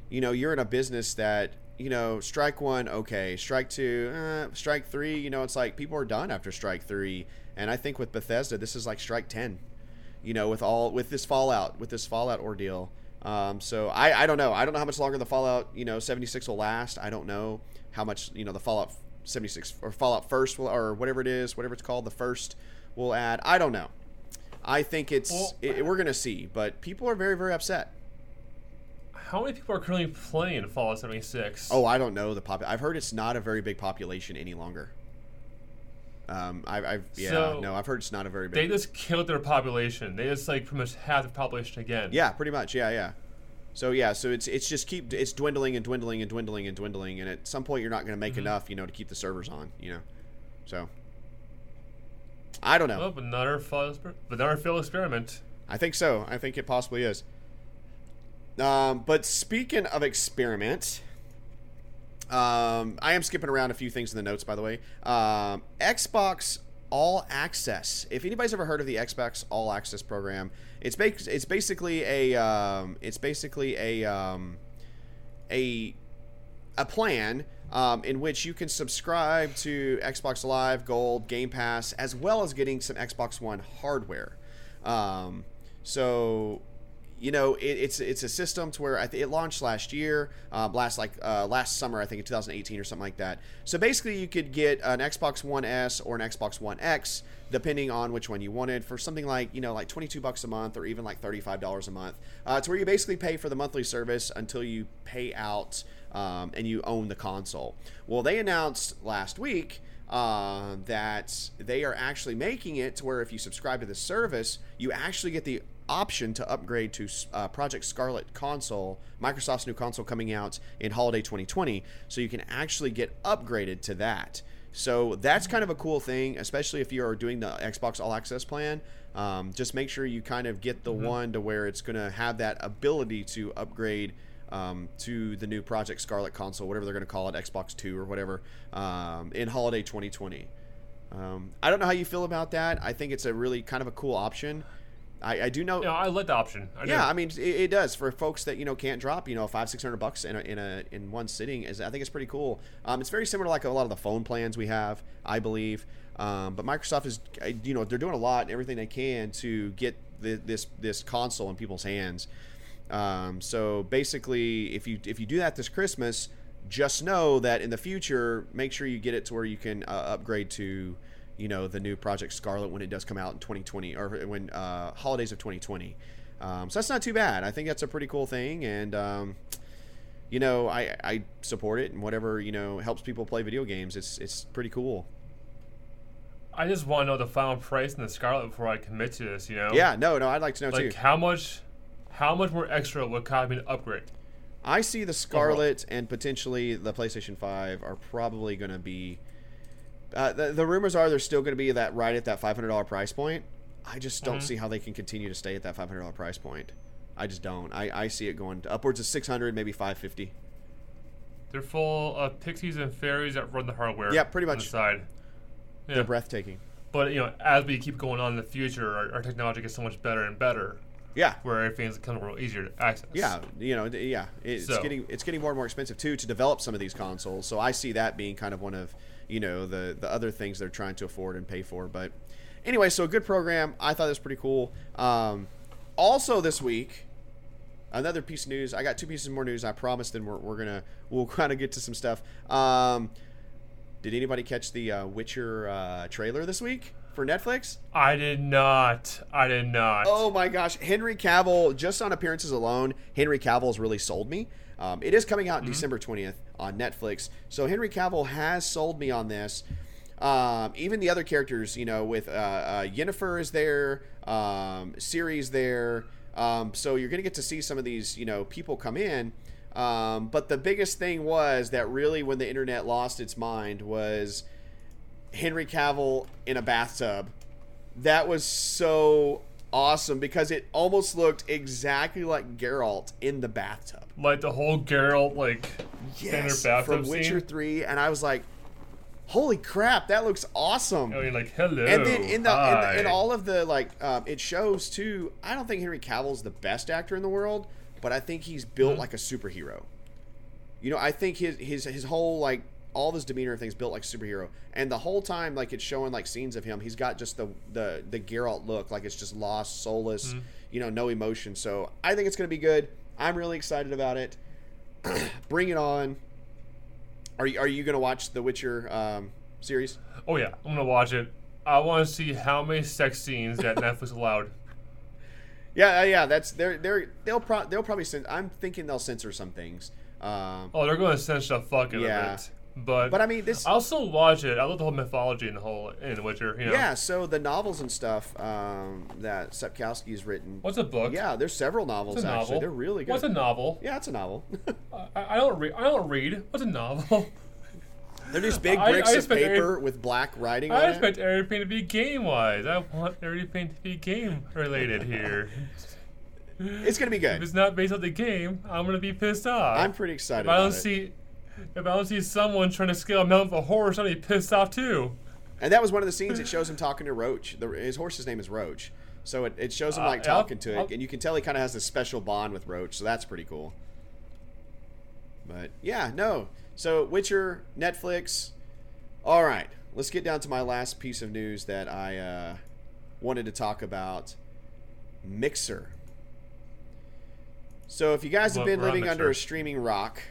you know, you're in a business that. You know, strike one, okay. Strike two, uh, strike three. You know, it's like people are done after strike three, and I think with Bethesda, this is like strike ten you know, with all with this Fallout, with this Fallout ordeal. Um, so I, I don't know. I don't know how much longer the Fallout, you know, 76 will last. I don't know how much, you know, the Fallout 76 or Fallout First will, or whatever it is, whatever it's called, the first will add. I don't know. I think it's Well- it, we're gonna see, but people are very very upset. How many people are currently playing Fallout 76? Oh, I don't know the pop. I've heard it's not a very big population any longer. Um, I've, I've yeah, So, no, I've heard it's not a very big. They just killed their population. They just, like, pretty much half the population again. Yeah, pretty much. Yeah, yeah. So yeah, so it's it's just keep it's dwindling and dwindling and dwindling and dwindling, and at some point you're not going to make enough, you know, to keep the servers on, you know. So I don't know. Oh, another failed, another failed experiment. I think so. I think it possibly is. Um, but speaking of experiment, um, I am skipping around a few things in the notes, by the way. Um, Xbox All Access. If anybody's ever heard of the Xbox All Access program, it's ba- it's basically a um, it's basically a um, a a plan um, in which you can subscribe to Xbox Live, Gold, Game Pass, as well as getting some Xbox One hardware. Um, so, you know, it, it's it's a system to where th- it launched last year, um, last like uh, last summer, I think in 2018 or something like that. So basically, you could get an Xbox One S or an Xbox One X, depending on which one you wanted, for something like you know like 22 bucks a month or even like 35 dollars a month. Uh, to where you basically pay for the monthly service until you pay out um, and you own the console. Well, they announced last week uh, that they are actually making it to where if you subscribe to the service, you actually get the option to upgrade to uh, Project Scarlett console, Microsoft's new console coming out in holiday 2020. So you can actually get upgraded to that. So that's kind of a cool thing, especially if you are doing the Xbox All Access plan. Um, just make sure you kind of get the one to where it's going to have that ability to upgrade um, to the new Project Scarlett console, whatever they're going to call it, Xbox Two or whatever, um, in holiday 2020. Um, I don't know how you feel about that. I think it's a really kind of a cool option. I, I do know. Yeah, I like the option. I do. Yeah, I mean it, it does for folks that you know can't drop you know five six hundred bucks in a, in a in one sitting is I think it's pretty cool. Um, it's very similar to like a lot of the phone plans we have, I believe. Um, but Microsoft is uh, you know they're doing a lot and everything they can to get the, this this console in people's hands. Um, so basically, if you if you do that this Christmas, just know that in the future, make sure you get it to where you can uh, upgrade to you know the new Project Scarlett when it does come out in 2020 or when uh, holidays of 2020. Um, so that's not too bad. I think that's a pretty cool thing, and um, you know I I support it and whatever you know helps people play video games. It's it's pretty cool. I just want to know the final price in the Scarlett before I commit to this. You know. Yeah, no, no, I'd like to know Like too. how much, how much more extra would cost me to upgrade? I see the Scarlett and potentially the PlayStation 5 are probably going to be. Uh, the, the rumors are they're still going to be that right at that $500 price point. I just don't Mm-hmm. see how they can continue to stay at that $500 price point. I just don't. I, I see it going to upwards of 600, maybe 550. They're full of pixies and fairies that run the hardware. Yeah, pretty on much. the side. Yeah. They're breathtaking. But you know, as we keep going on in the future, our, our technology gets so much better and better, Yeah. where everything's becoming a little easier to access. Yeah, you know, yeah, it's So- getting it's getting more and more expensive too to develop some of these consoles. So I see that being kind of one of you know the the other things they're trying to afford and pay for. But anyway, so a good program. I thought it was pretty cool. Um, also this week, another piece of news. I got two pieces more news. I promised, and we're, we're gonna we'll kind of get to some stuff. Um, did anybody catch the uh, Witcher uh, trailer this week for Netflix? I did not. I did not. Oh my gosh, Henry Cavill, just on appearances alone, Henry Cavill's really sold me. Um, it is coming out December 20th on Netflix. So Henry Cavill has sold me on this. Um, even the other characters, you know, with uh, uh, Yennefer is there, um, Ciri's there. Um, so you're going to get to see some of these, you know, people come in. Um, but the biggest thing was that really when the internet lost its mind was Henry Cavill in a bathtub that was so awesome because it almost looked exactly like Geralt in the bathtub. Like the whole Geralt like Yes, bathtub from Witcher scene. Three, and I was like, "Holy crap, that looks awesome!" Oh, you're like hello. and then in the, in, the in all of the like, um, it shows too. I don't think Henry Cavill's the best actor in the world, but I think he's built Mm-hmm. like a superhero. You know, I think his his his whole like all of his demeanor and things built like superhero, and the whole time like it's showing like scenes of him, he's got just the the the Geralt look, like it's just lost, soulless, Mm-hmm. you know, no emotion. So I think it's gonna be good. I'm really excited about it. Bring it on. Are you are you gonna watch the Witcher um, series? Oh yeah, I'm gonna watch it. I want to see how many sex scenes that Netflix allowed. Yeah, uh, yeah, that's they're they're they'll pro- they'll probably I'm thinking they'll censor some things. Um, Oh, they're gonna censor the fuck out Yeah. of it. But But I mean, this- I'll still watch it. I love the whole mythology in the whole in Witcher. You know? yeah, so the novels and stuff um, that Sapkowski's written. What's a book? Yeah, there's several novels actually. novel? They're really good. What's a novel? yeah, it's a novel. I, I don't read. I don't read. What's a novel? They're these big I- bricks I of paper with black writing on it. I expect everything to be game wise. I want everything to be game related here. It's gonna be good. if it's not based on the game, I'm gonna be pissed off. I'm pretty excited If I don't it. If I don't see someone trying to scale a mountain with a horse, I'll be pissed off too. And that was one of the scenes. It shows him talking to Roach. The, his horse's name is Roach. So it, it shows him Uh, like I'll- talking to it, I'll- and you can tell he kind of has this special bond with Roach. So that's pretty cool. But yeah, no. So Witcher, Netflix. All right, let's get down to my last piece of news that I uh, wanted to talk about. Mixer. So if you guys have been living under a streaming rock,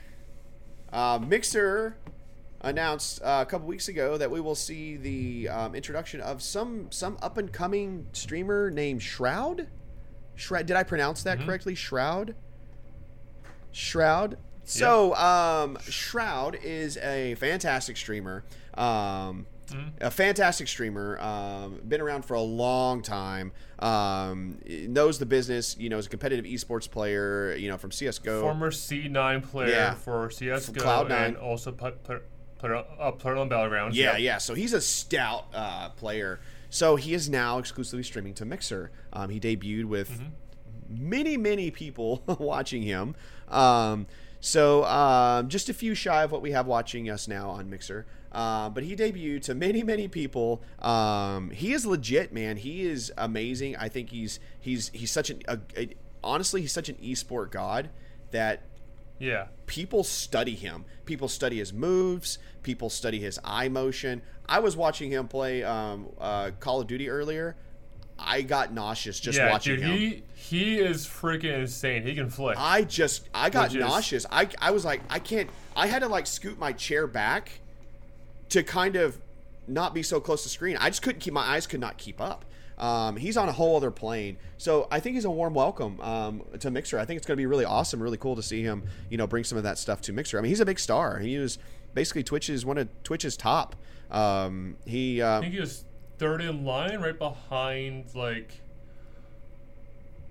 uh, Mixer announced uh, a couple weeks ago that we will see the um, introduction of some some up and coming streamer named Shroud. Shroud. Did I pronounce that Mm-hmm. correctly? Shroud. Shroud. So, um, Shroud is a fantastic streamer. Um, Mm-hmm. A fantastic streamer. Um, been around for a long time. Um, knows the business. You know, is a competitive esports player. You know, from CS:GO. Former C9 player Yeah. for CS:GO Cloud9. and also put put put uh, on Battlegrounds. Yeah, Yep. yeah. So he's a stout uh, player. So he is now exclusively streaming to Mixer. Um, he debuted with Mm-hmm. many, many people watching him. Um, so um, just a few shy of what we have watching us now on Mixer. Uh, but he debuted to many, many people. Um, he is legit, man. He is amazing. I think he's he's he's such an a, a, honestly he's such an esport god that Yeah. people study him. People study his moves. People study his eye motion. I was watching him play um, uh, Call of Duty earlier. I got nauseous just yeah, watching dude, him. he he is freaking insane. He can flick. I just I got Which is- nauseous. I I was like I can't. I had to like scoot my chair back to kind of not be so close to screen. I just couldn't keep my eyes could not keep up. Um, he's on a whole other plane, so I think he's a warm welcome um, to Mixer. I think it's going to be really awesome, really cool to see him, you know, bring some of that stuff to Mixer. I mean, he's a big star. He was basically Twitch's one of Twitch's top. Um, he uh, I think he was third in line, right behind like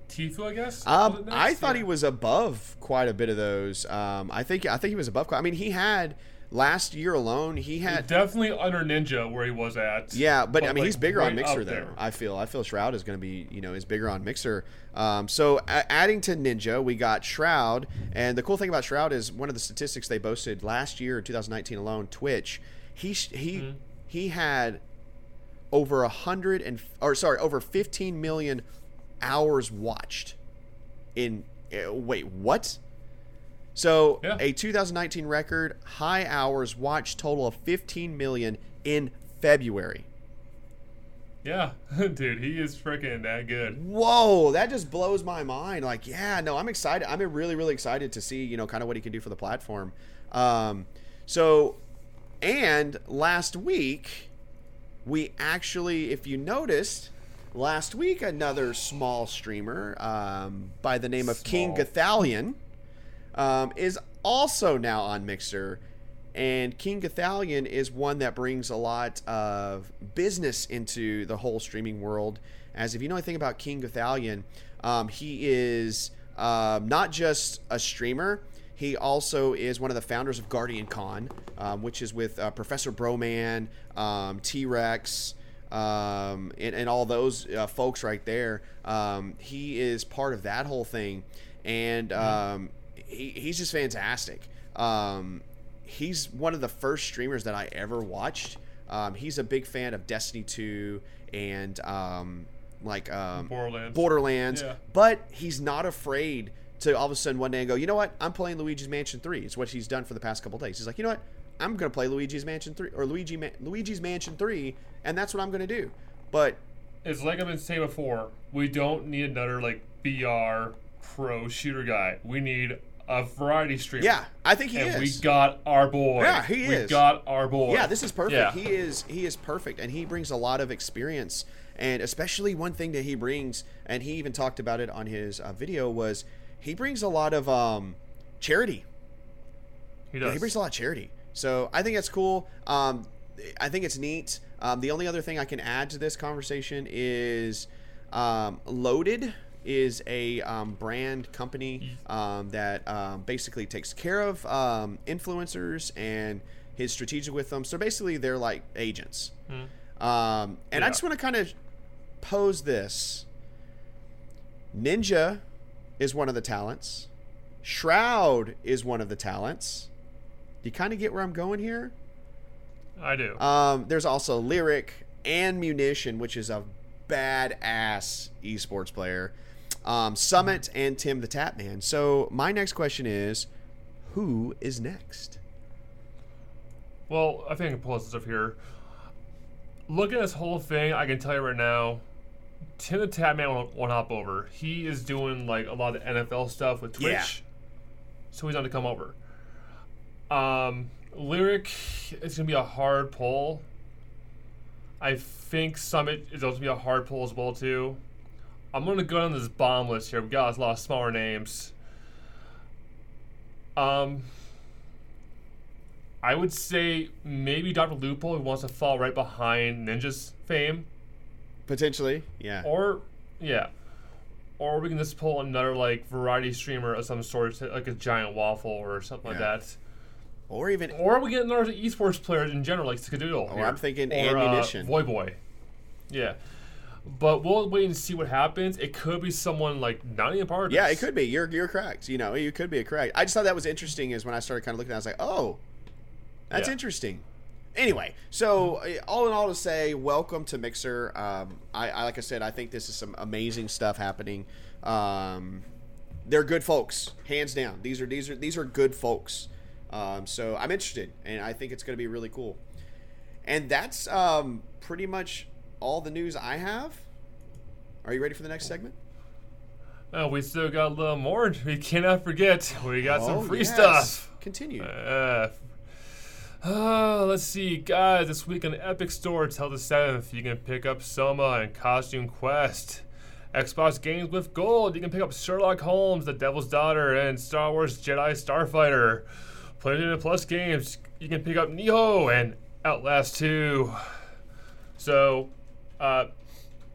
Tfue, I guess. Um, I thought Yeah. he was above quite a bit of those. Um, I think I think he was above. I mean, he had last year alone. He had definitely under Ninja where he was at. Yeah, but, I mean, like, he's bigger right on Mixer though. there. I feel I feel Shroud is going to be you know is bigger on Mixer. Um, so adding to Ninja, we got Shroud, and the cool thing about Shroud is one of the statistics they boasted last year, 2019 alone, Twitch. He he Mm-hmm. he had over a hundred and or sorry over 15 million hours watched in uh, wait what so Yeah. a 2019 record high hours watched total of 15 million in february Yeah, dude, he is freaking that good. whoa that just blows my mind like yeah no i'm excited i'm really really excited to see you know kind of what he can do for the platform um so and last week we actually if you noticed last week another small streamer um, by the name of king Small. Gothalion um, is also now on Mixer. And King Gothalion is one that brings a lot of business into the whole streaming world. As if you know anything about King Gothalion, um, he is um, not just a streamer, he also is one of the founders of Guardian Con, um, which is with uh, Professor Broman, um, T Rex, um, and, and all those uh, folks right there. Um, he is part of that whole thing, and um, he, he's just fantastic. Um, he's one of the first streamers that I ever watched. Um, he's a big fan of Destiny 2 and um, like um, Borderlands. Borderlands, Yeah. but he's not afraid to all of a sudden one day and go, you know what? I'm playing Luigi's Mansion 3. It's what he's done for the past couple days. He's like, you know what? I'm going to play Luigi's Mansion 3 or Luigi Ma- Luigi's Mansion 3, and that's what I'm going to do. But It's like I've been saying before. We don't need another like BR pro shooter guy. We need a variety streamer. yeah, I think he and we got our boy. Yeah, he we is. got our boy. Yeah, this is perfect. Yeah. He is he is perfect, and he brings a lot of experience. And especially one thing that he brings, and he even talked about it on his uh, video, was he brings a lot of um, charity. he Yeah, does. he brings a lot of charity. So I think that's cool. Um, I think it's neat. Um, the only other thing I can add to this conversation is um, Loaded is a um, brand company um, that um, basically takes care of um, influencers and his strategic with them. So basically, they're like agents. Um, and I just want to kind of pose this. Ninja is one of the talents. Shroud is one of the talents. Do you kind of get where I'm going here? I do. Um, there's also Lirik and Munition, which is a badass esports player. Um, Summit and Tim the Tatman. So my next question is, who is next? Well, I think I can pull this up here. Look at this whole thing, I can tell you right now, Tim the Tatman won't, won't hop over. He is doing like a lot of the NFL stuff with Twitch, Yeah. so he's not to come over. Um, Lirik is gonna be a hard pull. I think Summit is also gonna be a hard pull as well too. I'm gonna go down this bomb list here. We got a lot of smaller names. Um, I would say maybe Dr. Lupo who wants to fall right behind Ninja's fame. Potentially, yeah. Or, yeah. Or we can just pull another, like, variety streamer of some sort, like a giant waffle or something like that. Or even Or we get another esports player in general, like Skadoodle. Or here. I'm thinking or, Ammunition. Uh, Voy Boy. Yeah. But we'll wait and see what happens. It could be someone, like, not even part of Yeah, it could be. You're you're correct. You know, you could be correct. I just thought that was interesting. Is when I started kind of looking, at it, I was like, oh, that's Yeah. interesting. Anyway, so uh, all in all, to say, welcome to Mixer. Um, I, I like I said, I think this is some amazing stuff happening. Um, they're good folks, hands down. These are these are these are good folks. Um, so I'm interested, and I think it's going to be really cool. And that's um, pretty much all the news I have. Are you ready for the next segment? Oh, we still got a little more. We cannot forget. We got Oh, some free yes. stuff. Continue. Uh, uh, let's see, guys. This week on Epic Store till the seventh, you can pick up Soma and Costume Quest. Xbox games with gold. You can pick up Sherlock Holmes, The Devil's Daughter, and Star Wars Jedi Starfighter. PlayStation Plus games. You can pick up Nioh and Outlast 2. So, uh,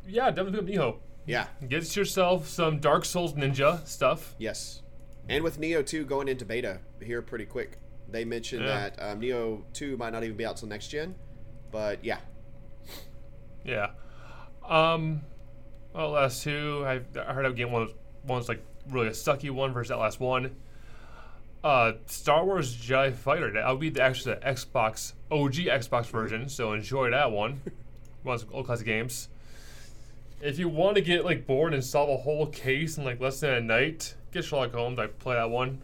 yeah, definitely pick up Nioh. Yeah. Get yourself some Dark Souls Ninja stuff. Yes. And with Nioh 2 going into beta here pretty quick. They mentioned Yeah. that um, Nioh 2 might not even be out till next gen. But yeah. Yeah. Um. Well, last two, I, I heard that game one was one's like really a sucky one versus that last one. Uh, Star Wars Jedi Fighter. That would be the actually the Xbox OG Xbox version. So enjoy that one. Of old classic games. If you want to get like bored and solve a whole case in like less than a night, get Sherlock Holmes. I play that one.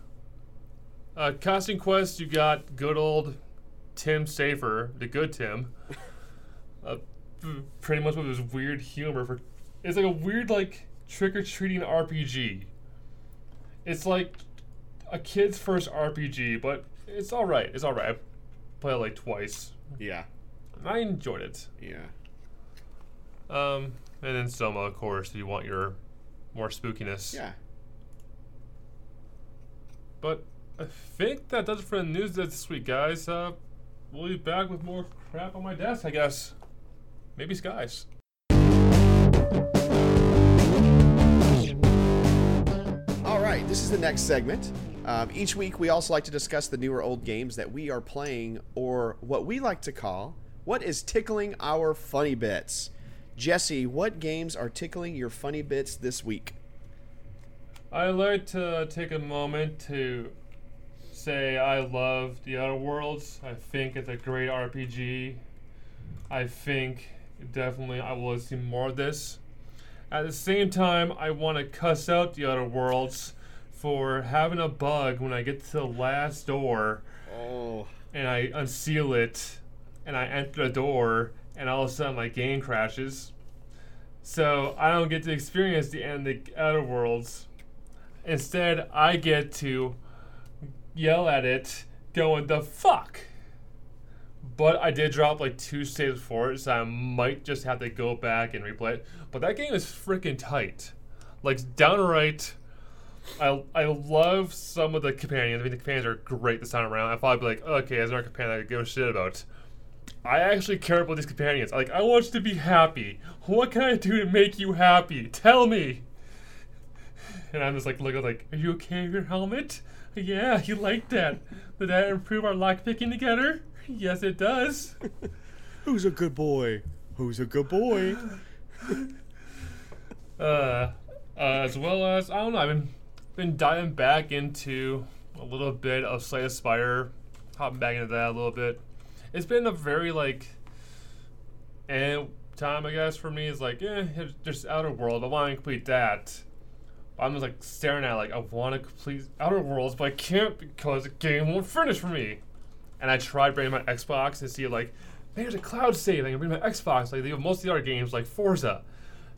Uh, Costume Quest, you got good old Tim Schafer, the good Tim. Uh, pretty much with his weird humor for it's like a weird like trick or treating RPG. It's like a kid's first RPG, but it's all right. It's all right. I played it like twice. Yeah. I enjoyed it. Yeah. Um, and then Soma, of course, if you want your more spookiness. Yeah. But I think that does it for the news this week, guys. Uh, we'll be back with more crap on my desk, I guess. Maybe skies. All right, this is the next segment. Um, each week, we also like to discuss the newer old games that we are playing, or what we like to call what is tickling our funny bits. Jesse, what games are tickling your funny bits this week? I like to take a moment to say I love The Outer Worlds. I think it's a great RPG. I think definitely I will see more of this. At the same time, I want to cuss out The Outer Worlds for having a bug when I get to the last door Oh, and I unseal it and I enter the door and all of a sudden my game crashes. So I don't get to experience the end of the Outer Worlds. Instead, I get to yell at it, going, the fuck? But I did drop like two saves for it, so I might just have to go back and replay it. But that game is freaking tight. Like, downright. I, I love some of the companions. I mean, the companions are great this time around. I'd probably be like, okay, as our companion, I give a shit about. I actually care about these companions. Like, I want you to be happy. What can I do to make you happy? Tell me. And I'm just like looking like, are you okay with your helmet? Yeah, you like that. Did that improve our lockpicking together? Yes, it does. who's a good boy? Who's a good boy? uh, uh, as well as I don't know. I've been been diving back into a little bit of Slay the Spire, hopping back into that a little bit. It's been a very like, and time I guess for me is like, eh, it's just Outer World. I want to complete that. I'm just like staring at like I want to complete Outer Worlds, but I can't because the game won't finish for me. And I tried bringing my Xbox to see like, maybe there's a cloud save. I bring my Xbox like they have most of the other games like Forza.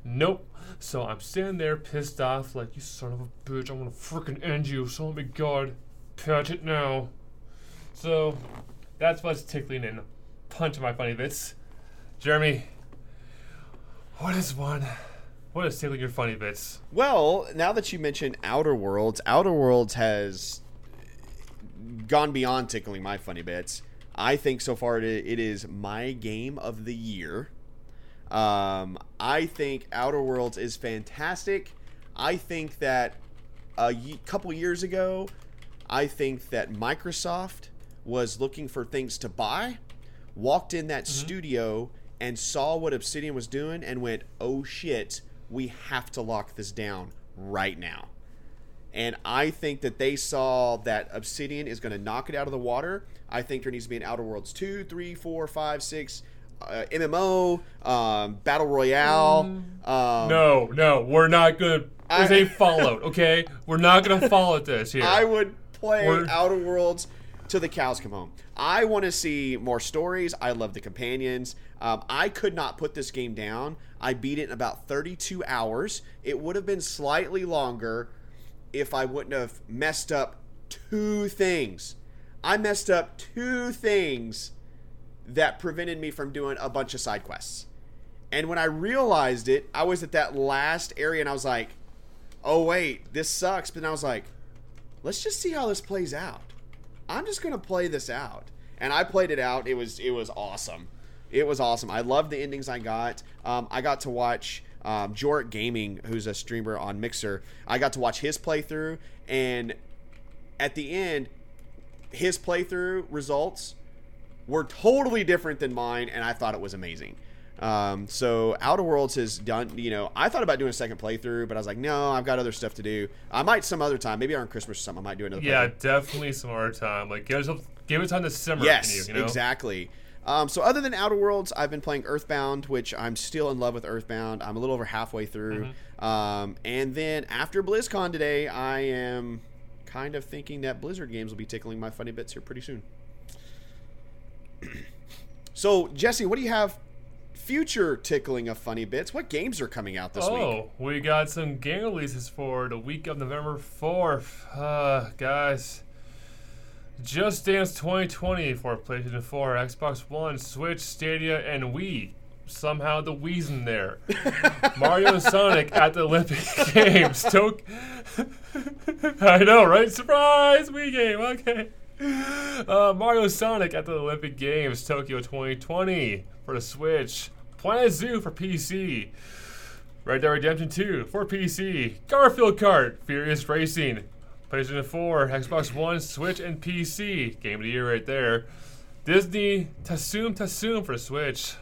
Nope. So I'm standing there pissed off, like, you son of a bitch, I'm gonna freaking end you, so help me God. Patch it now. So, that's what's tickling and punching my funny bits. Jeremy, what is one? What is tickling your funny bits? Well, now that you mention Outer Worlds, Outer Worlds has gone beyond tickling my funny bits. I think so far it is my game of the year. Um, I think Outer Worlds is fantastic. I think that a couple years ago, I think that Microsoft was looking for things to buy, walked in that studio and saw what Obsidian was doing and went, "Oh shit, we have to lock this down right now." And I think that they saw that Obsidian is going to knock it out of the water. I think there needs to be an Outer Worlds 2, 3, 4, 5, 6, uh, MMO, um, Battle Royale. Um, No, no, we're not gonna. There's I- a Fallout, okay? We're not gonna follow this here. I would play We're- Outer Worlds till the cows come home. I want to see more stories. I love the companions. Um, I could not put this game down. I beat it in about 32 hours. It would have been slightly longer if I wouldn't have messed up two things. I messed up two things that prevented me from doing a bunch of side quests. And when I realized it, I was at that last area and I was like, oh, wait, this sucks. But I was like, let's just see how this plays out. I'm just gonna play this out, and I played it out. It was it was awesome. It was awesome. I loved the endings I got. Um, I got to watch um, Gaming, who's a streamer on Mixer. I got to watch his playthrough, and at the end, his playthrough results were totally different than mine, and I thought it was amazing. Um, so Outer Worlds has done. You know, I thought about doing a second playthrough, but I was like, no, I've got other stuff to do. I might some other time, maybe around Christmas or something. I might do another. Yeah, playthrough. definitely some more time. Like give yourself, give it time to simmer. Yes, you, you know? exactly. Um, so other than Outer Worlds, I've been playing Earthbound, which I'm still in love with Earthbound. I'm a little over halfway through. Mm-hmm. Um, and then after BlizzCon today, I am kind of thinking that Blizzard games will be tickling my funny bits here pretty soon. so Jesse, what do you have? Future tickling of funny bits. What games are coming out this week? Oh, we got some game releases for the week of November 4th. Uh, guys, Just Dance 2020 for PlayStation 4, Xbox One, Switch, Stadia, and Wii. Somehow the Wii's in there. Mario and Sonic at the Olympic Games. Tok- I know, right? Surprise! Wii game, okay. Uh, Mario Sonic at the Olympic Games, Tokyo 2020 for the Switch. Planet Zoo for PC. Red Dead Redemption 2 for PC. Garfield Kart, Furious Racing. PlayStation 4, Xbox One, Switch, and PC. Game of the year right there. Disney Tsum Tsum for Switch.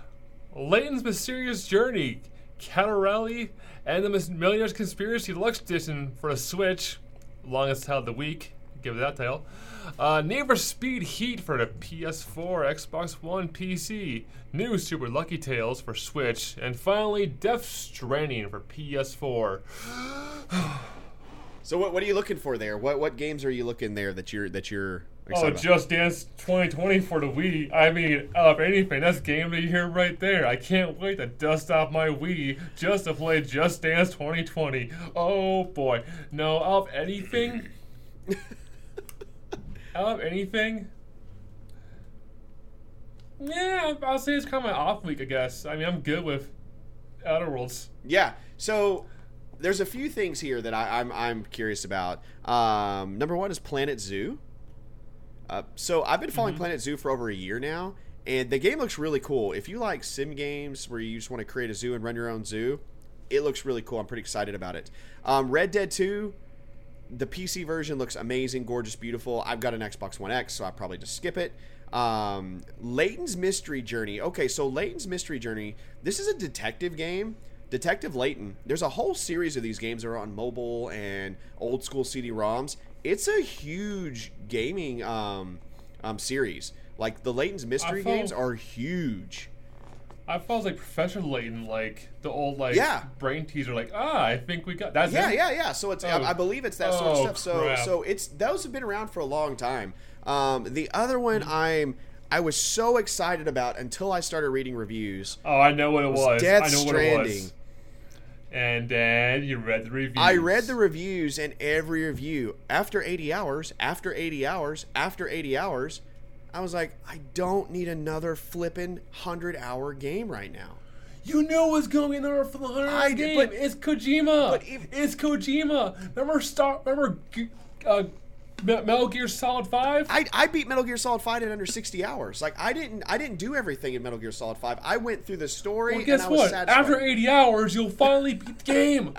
Layton's Mysterious Journey, Katrielle, and the Millionaire's Conspiracy Deluxe Edition for the Switch. Longest title of the week. Give it that title. Uh, Need for Speed Heat for the PS4, Xbox One, PC. New Super Lucky Tales for Switch. And finally, Death Stranding for PS4. So what, what are you looking for there? What what games are you looking there that you're that you're Oh, about? Just Dance 2020 for the Wii. I mean, of anything, that's game of the year right there. I can't wait to dust off my Wii just to play Just Dance 2020. Oh boy. No, of anything. out of anything. Yeah, I'll say it's kind of my off week, I guess. I mean, I'm good with Outer Worlds. Yeah. So there's a few things here that I, I'm I'm curious about. Um, number one is Planet Zoo. Uh, so I've been following Planet Zoo for over a year now, and the game looks really cool. If you like sim games where you just want to create a zoo and run your own zoo, it looks really cool. I'm pretty excited about it. Um, Red Dead 2, the PC version looks amazing, gorgeous, beautiful. I've got an Xbox One X, so I probably just skip it. Um, Layton's Mystery Journey. Okay, so Layton's Mystery Journey. This is a detective game. Detective Layton. There's a whole series of these games that are on mobile and old school CD-ROMs. It's a huge gaming um, um, series. Like the Layton's Mystery games are huge. I felt like Professor Layton, like the old like Yeah. brain teaser, like ah, I think we got that's Yeah, it. yeah, yeah. So it's Oh. I, I believe it's that sort of Oh, stuff. So crap. so it's those have been around for a long time. Um, the other one I'm I was so excited about until I started reading reviews. Oh, I know what it was. Death I know what it Stranding. was. And then you read the reviews. I read the reviews and every review after 80 hours, after 80 hours, after 80 hours, I was like, I don't need another flippin' 100 hour game right now. You knew it was going to be another for the hundred-hour game. but- it's Kojima. but if- it's Kojima. Remember Star? Remember uh, Metal Gear Solid Five? I, I beat Metal Gear Solid 5 in under 60 hours. Like I didn't I didn't do everything in Metal Gear Solid 5. I went through the story well, guess and I was what? satisfied. After 80 hours, you'll finally beat the game.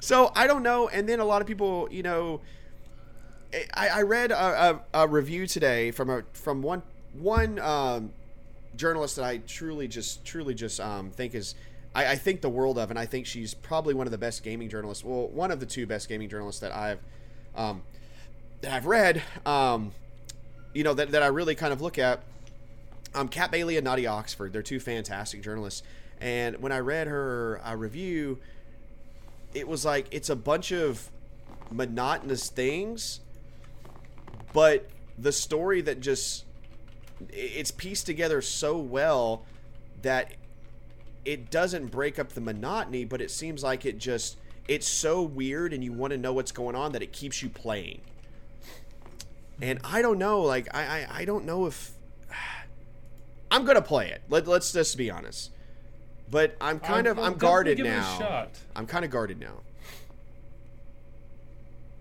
So I don't know. And then a lot of people, you know, I, I read a, a, a review today from a from one one um, journalist that I truly just truly just um, think is I, I think the world of, and I think she's probably one of the best gaming journalists. Well, one of the two best gaming journalists that I've um, that I've read. Um, you know that, that I really kind of look at. Um, Kat Bailey and Nadia Oxford. They're two fantastic journalists. And when I read her uh, review, it was like it's a bunch of monotonous things but the story that just it's pieced together so well that it doesn't break up the monotony but it seems like it just it's so weird and you want to know what's going on that it keeps you playing. And i don't know like i i, I don't know if i'm gonna play it. Let, let's just be honest. But i'm kind I'll- of I'll i'm guarded give it a now. i'm kind of guarded now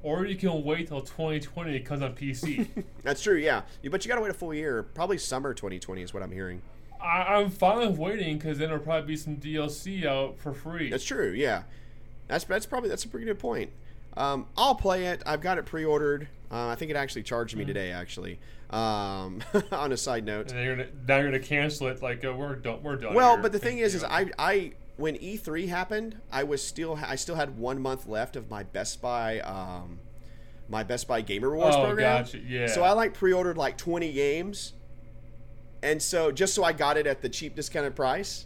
Or you can wait till 2020 it comes on PC. That's true, yeah. But you got to wait a full year. Probably summer 2020 is what I'm hearing. I, I'm fine with waiting because then there'll probably be some DLC out for free. That's true. Yeah, that's that's probably that's a pretty good point. Um, I'll play it. I've got it pre-ordered. Uh, I think it actually charged me today. Actually, um, on a side note. and then you're gonna, now you're gonna cancel it. Like uh, we're done. We're done. Well, here. but the thing is, is. I I when E3 happened, I was still I still had one month left of my Best Buy um, my Best Buy Gamer Rewards Oh, program. gotcha, yeah. So I like pre-ordered like 20 games, and so just so I got it at the cheap discounted price.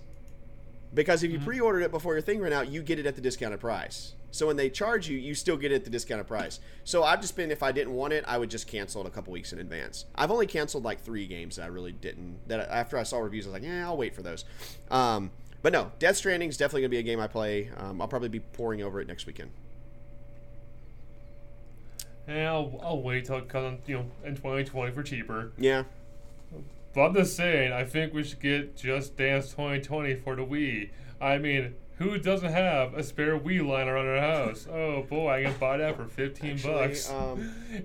Because if you Mm-hmm. pre-ordered it before your thing ran out, you get it at the discounted price. So when they charge you, you still get it at the discounted price. So I've just been, if I didn't want it, I would just cancel it a couple weeks in advance. I've only canceled like three games that I really didn't. That after I saw reviews, I was like, yeah, I'll wait for those. Um, but no, Death Stranding is definitely gonna be a game I play. Um, I'll probably be pouring over it next weekend. Yeah, I'll, I'll wait till it comes, you know, in 2020 for cheaper. Yeah, But I'm just saying, I think we should get Just Dance 2020 for the Wii. I mean, who doesn't have a spare Wii lying around their house? Oh boy, I can buy that for 15 Actually, bucks. Um,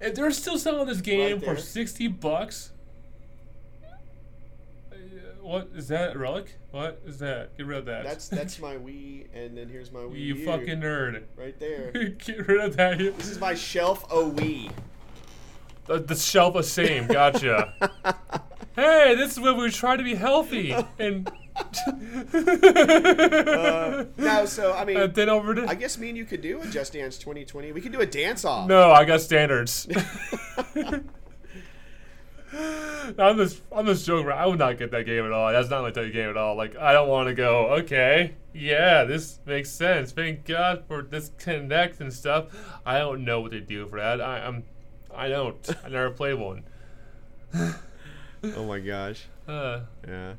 If they're still selling this game Right for 60 bucks. Uh, What is that? A relic? What is that? Get rid of that. that's that's my Wii, and then here's my Wii. you U, fucking nerd. right there. Get rid of that. This is my shelf o Wii. The, the shelf the same. Gotcha. hey, this is when we try to be healthy and. No, so I mean, and then over to. I guess me and you could do a Just Dance 2020. We could do a dance off. No, I got standards. I'm just, I'm just joking. I would not get that game at all. That's not my type of game at all. Like, I don't want to go. Okay, yeah, this makes sense. Thank God for this Kinect and stuff. I don't know what they do for that. I, I'm, I don't. I never played one. Oh my gosh. Uh, Yeah.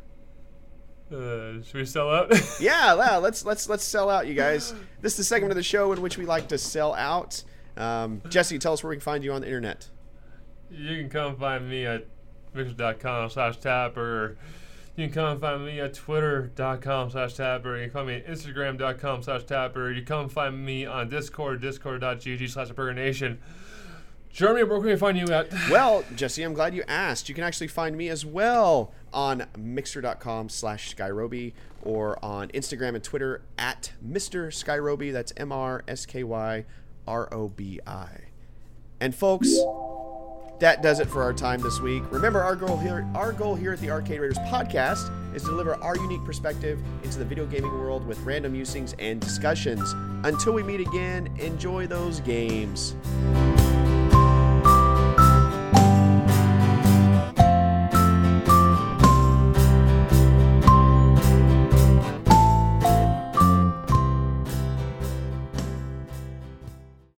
uh, should we sell out? Yeah, yeah. Let's let's let's sell out, you guys. This is the segment of the show in which we like to sell out. Um, Jesse, tell us where we can find you on the internet. You can come find me at mixer.com slash tapper. You can come find me at twitter.com slash tapper. You can find me at instagram.com slash tapper. You can come find me on Discord, discord.gg slash nation. Jeremy, where can we find you at? Well, Jesse, I'm glad you asked. You can actually find me as well on mixer.com slash Skyrobi or on Instagram and Twitter at Mr. Skyrobi. That's M R S K Y R O B I. And folks, that does it for our time this week. Remember, our goal here, our goal here at the Arcade Raiders podcast is to deliver our unique perspective into the video gaming world with random musings and discussions. Until we meet again, enjoy those games.